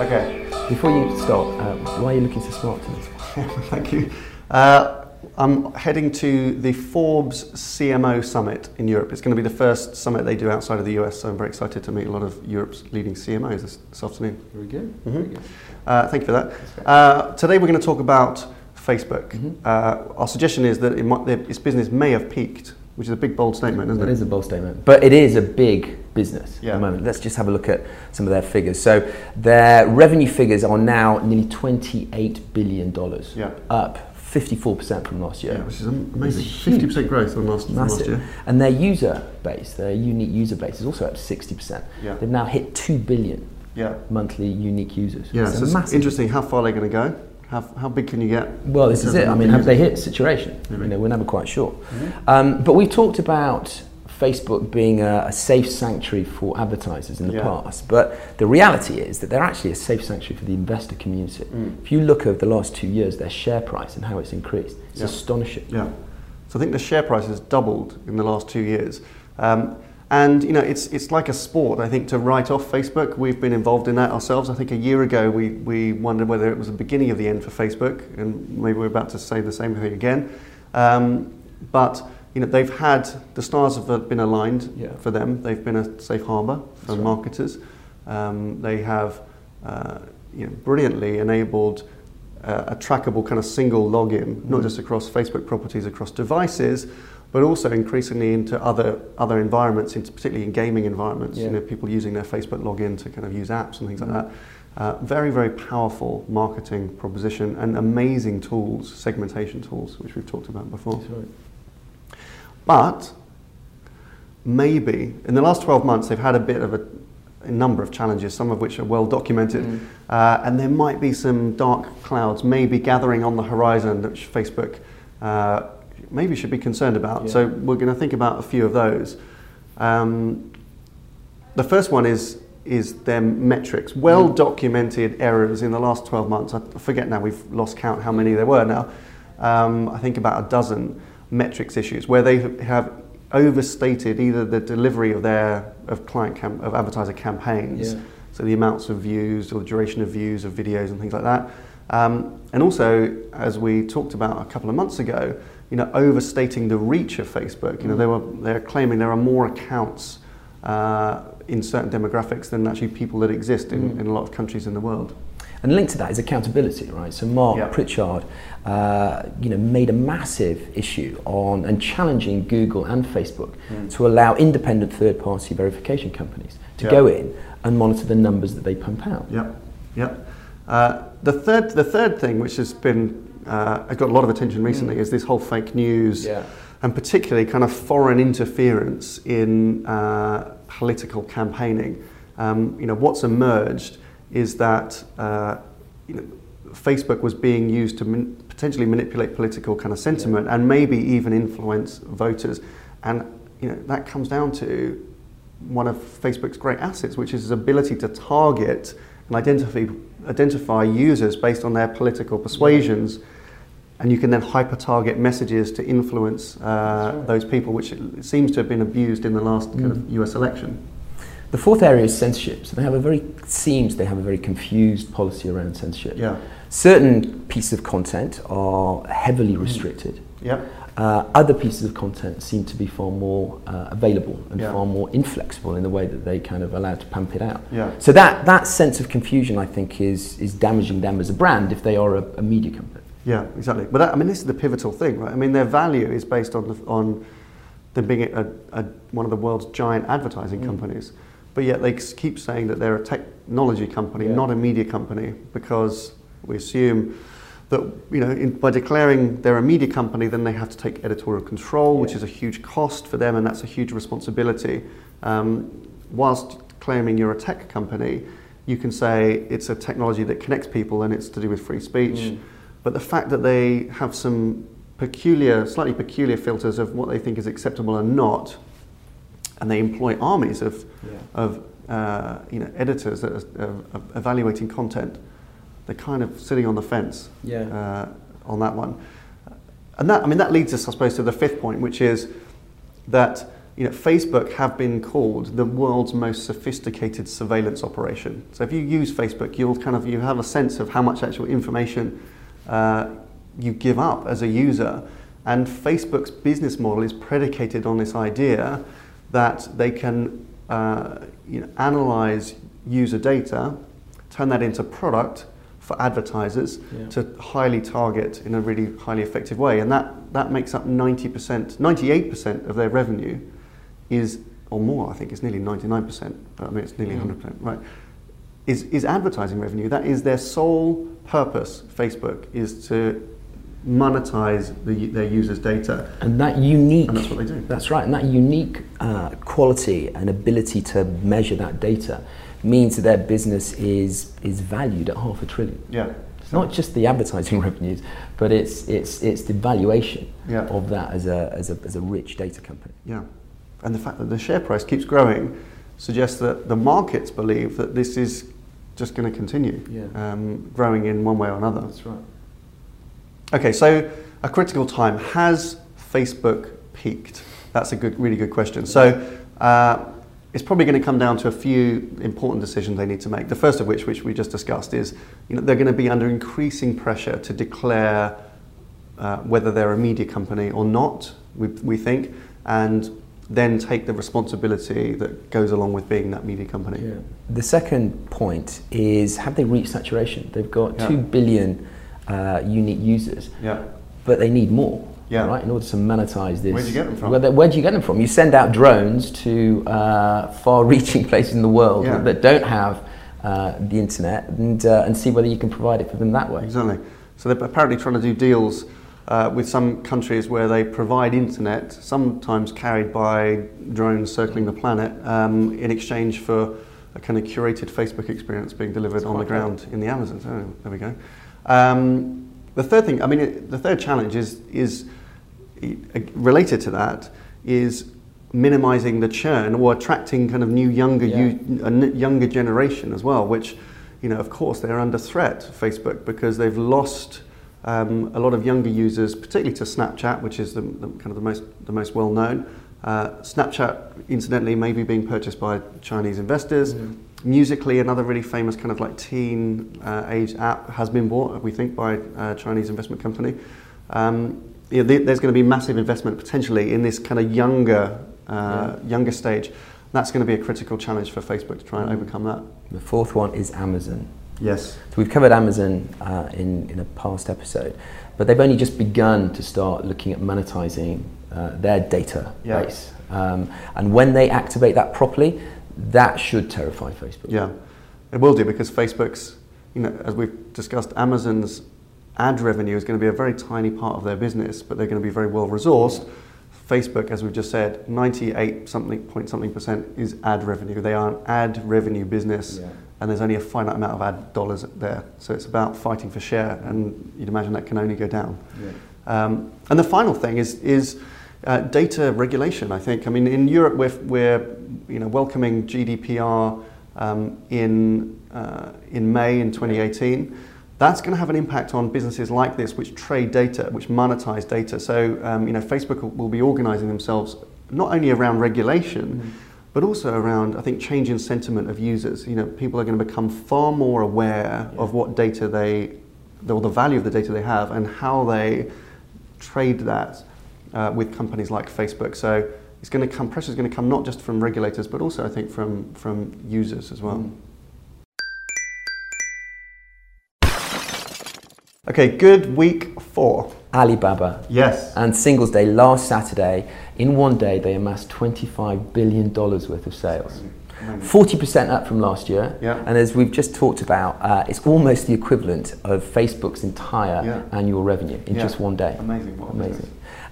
Okay. Before you start, uh, why are you looking so smart to me? Thank you. Uh, I'm heading to the Forbes CMO Summit in Europe. It's going to be the first summit they do outside of the US, so I'm very excited to meet a lot of Europe's leading CMOs this, this afternoon. Very good. Mhm. Very good. Uh, thank you for that. Uh, today we're going to talk about Facebook. Mhm. Uh, our suggestion is that it might, its business may have peaked, which is a big, bold statement, isn't That it? is a bold statement, but it is a big business Yeah. at the moment. Let's just have a look at some of their figures. So their revenue figures are now nearly $28 billion, Yeah. up 54% from last year. Yeah, which is amazing. 50% growth on last, from last Massive. year. And their user base, their unique user base, is also up 60%. Yeah. They've now hit 2 billion Yeah. monthly unique users. Yeah, It's so a it's interesting how far they're going to go. How, how big can you get? Well, this is it. I mean, have they hit saturation? Maybe. You know, we're never quite sure. Mhm. Um, but we've talked about Facebook being a, a safe sanctuary for advertisers in the Yeah. past. But the reality is that they're actually a safe sanctuary for the investor community. Mm. If you look over the last two years, their share price and how it's increased, it's Yeah. astonishing. Yeah. So I think the share price has doubled in the last two years. Um, and you know, it's it's like a sport. I think to write off Facebook, we've been involved in that ourselves. I think a year ago we, we wondered whether it was the beginning of the end for Facebook, and maybe we're about to say the same thing again. Um, but you know, they've had the stars have been aligned Yeah. for them. They've been a safe harbour for right. marketers. Um, they have uh, you know, brilliantly enabled uh, a trackable kind of single login, not Mm. just across Facebook properties across devices, but also increasingly into other other environments, into particularly in gaming environments. Yeah. You know, people using their Facebook login to kind of use apps and things like Mm. that. Uh, very very powerful marketing proposition and amazing tools, segmentation tools, which we've talked about before. But maybe in the last 12 months they've had a bit of a, a number of challenges, some of which are well documented, Mm. uh, and there might be some dark clouds maybe gathering on the horizon which Facebook uh, maybe should be concerned about. Yeah. So we're going to think about a few of those. Um, the first one is is their metrics. Well documented errors in the last 12 months. I forget now, we've lost count how many there were now. Um, I think about a dozen metrics issues where they have overstated either the delivery of their of client cam- of advertiser campaigns, Yeah. so the amounts of views or the duration of views of videos and things like that. Um, and also, as we talked about a couple of months ago, you know, overstating the reach of Facebook. You know, Mm. they were they're claiming there are more accounts uh, in certain demographics than actually people that exist in, Mm. in a lot of countries in the world. And linked to that is accountability, right? So Marc. Pritchard, uh, you know, made a massive issue on and challenging Google and Facebook Mm. to allow independent third-party verification companies to go in and monitor the numbers that they pump out. Yep, yep. Uh, the third, the third thing, which has been uh, got a lot of attention recently, Mm. is this whole fake news, Yeah. and particularly kind of foreign interference in uh, political campaigning. Um, you know, what's emerged is that uh, you know, Facebook was being used to man- potentially manipulate political kind of sentiment and maybe even influence voters, and you know that comes down to one of Facebook's great assets, which is its ability to target and identify, identify users based on their political persuasions. And you can then hyper target messages to influence uh, right. those people, which it seems to have been abused in the last kind of Mm. US election. The fourth area is censorship. So they have a very seems they have a very confused policy around censorship. Yeah. Certain pieces of content are heavily Mm. restricted. Yep. Uh, other pieces of content seem to be far more uh, available and Yeah. far more inflexible in the way that they kind of allow to pump it out. Yeah. So that, that sense of confusion, I think, is, is damaging them as a brand if they are a, a media company. Yeah, exactly. But that, I mean, this is the pivotal thing, right? I mean, their value is based on the, on them being a, a, one of the world's giant advertising Mm. companies, but yet they keep saying that they're a technology company, Yeah. not a media company, because we assume that you know in, by declaring they're a media company, then they have to take editorial control, which is a huge cost for them, and that's a huge responsibility. Um, whilst claiming you're a tech company, you can say it's a technology that connects people and it's to do with free speech. Mm. But the fact that they have some peculiar, slightly peculiar filters of what they think is acceptable and not, and they employ armies of, Yeah. of uh, you know, editors that are, evaluating content, they're kind of sitting on the fence Yeah. uh, on that one. And that, I mean, that leads us, I suppose, to the fifth point, which is that you know, Facebook have been called the world's most sophisticated surveillance operation. So if you use Facebook, you'll kind of you have a sense of how much actual information uh, you give up as a user. And Facebook's business model is predicated on this idea that they can uh, you know, analyze user data, turn that into product for advertisers Yeah. to highly target in a really highly effective way. And that, that makes up 90%, 98% of their revenue is, or more, I think it's nearly 99%, but I mean it's nearly Mm. 100%, right? Is, is advertising revenue. That is their sole purpose, Facebook, is to monetize the, their users' data. And that unique, And that's what they do. That's right, and that unique uh, quality and ability to measure that data means that their business is is valued at half a trillion. Yeah. It's not just the advertising revenues, but it's it's it's the valuation Yeah. of that as a as a as a rich data company. Yeah. And the fact that the share price keeps growing suggests that the markets believe that this is just going to continue Yeah. um, growing in one way or another. That's right. Okay, so a critical time. Has Facebook peaked? That's a good, really good question. So uh, it's probably going to come down to a few important decisions they need to make. The first of which, which we just discussed, is you know, they're going to be under increasing pressure to declare uh, whether they're a media company or not, we, we think, and then take the responsibility that goes along with being that media company. The second point is have they reached saturation? They've got Yeah. two billion uh, unique users, Yeah. but they need more. Yeah. Right, in order to monetize this. Where'd you get them from? Where, where do you get them from? You send out drones to uh, far-reaching places in the world Yeah. that don't have uh, the internet, and uh, and see whether you can provide it for them that way. Exactly. So they're apparently trying to do deals uh, with some countries where they provide internet, sometimes carried by drones circling the planet, um, in exchange for a kind of curated Facebook experience being delivered on the ground in the Amazon. So there we go. Um, the third thing, I mean, it, the third challenge is is uh, related to that is minimizing the churn or attracting kind of new younger Yeah. you, younger generation as well which you know of course they're under threat facebook because they've lost um, a lot of younger users particularly to snapchat which is the, the kind of the most the most well known uh, snapchat incidentally may be being purchased by chinese investors Musical.ly another really famous kind of like teen uh, age app has been bought we think by a chinese investment company um, you know, th- there's going to be massive investment potentially in this kind of younger, uh, younger stage. That's going to be a critical challenge for Facebook to try and Mm. overcome that. The fourth one is Amazon. Yes. So we've covered Amazon uh, in, in a past episode, but they've only just begun to start looking at monetizing uh, their database. Yeah. Um, and when they activate that properly, that should terrify Facebook. Yeah, it will do because Facebook's, you know, as we've discussed, Amazon's ad revenue is going to be a very tiny part of their business, but they're going to be very well resourced. Facebook, as we've just said, 98 something point something percent is ad revenue. They are an ad revenue business, Yeah. and there's only a finite amount of ad dollars there. So it's about fighting for share, and you'd imagine that can only go down. Um, and the final thing is, is uh, data regulation, I think. I mean, in Europe, we're, we're you know, welcoming GDPR um, in, uh, in May in 2018. That's going to have an impact on businesses like this, which trade data, which monetize data. So, um, you know, Facebook will- will be organizing themselves not only around regulation, but also around, I think, change in sentiment of users. You know, people are going to become far more aware of what data they, or the value of the data they have, and how they trade that uh, with companies like Facebook. So it's going to come. Pressure is going to come not just from regulators, but also I think from from users as well. Okay, good week for. Alibaba Yes. and Singles Day last Saturday, in one day, they amassed $25 billion worth of sales. 40% up from last year. Yeah. And as we've just talked about, uh, it's almost the equivalent of Facebook's entire Yeah. annual revenue in Yeah. just one day. Amazing. What Amazing.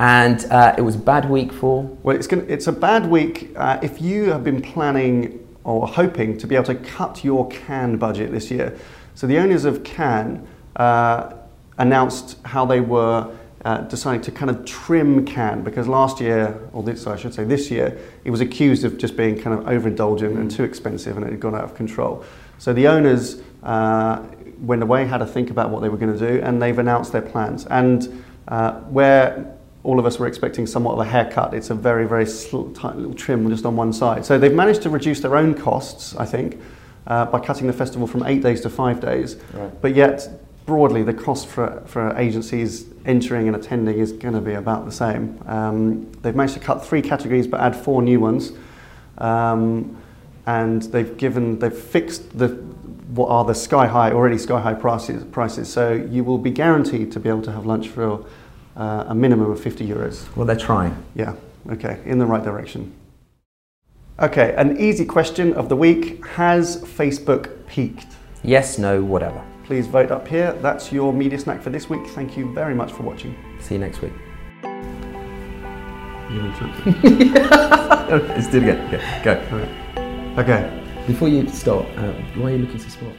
And uh, it was a bad week for. Well, it's, going it's a bad week uh, if you have been planning or hoping to be able to cut your Cannes budget this year. So the owners of Cannes uh, announced how they were uh, deciding to kind of trim Cannes because last year, or this, I should say this year, it was accused of just being kind of overindulgent and too expensive and it had gone out of control. So the owners uh, went away, had to think about what they were going to do, and they've announced their plans. And uh, where all of us were expecting somewhat of a haircut. It's a very, very sl- tight little trim just on one side. So they've managed to reduce their own costs, I think, uh, by cutting the festival from eight days to five days. Right. But yet, broadly, the cost for, for agencies entering and attending is going to be about the same. Um, they've managed to cut three categories but add four new ones. Um, and they've given, they've fixed the, what are the sky high, already sky high prices, prices. So you will be guaranteed to be able to have lunch for uh, a minimum of 50 euros. Well, they're trying. Yeah, okay, in the right direction. Okay, an easy question of the week Has Facebook peaked? Yes, no, whatever. Please vote up here. That's your media snack for this week. Thank you very much for watching. See you next week. You want Let's do it again. Okay, go. Okay. Before you start, uh, why are you looking so smart?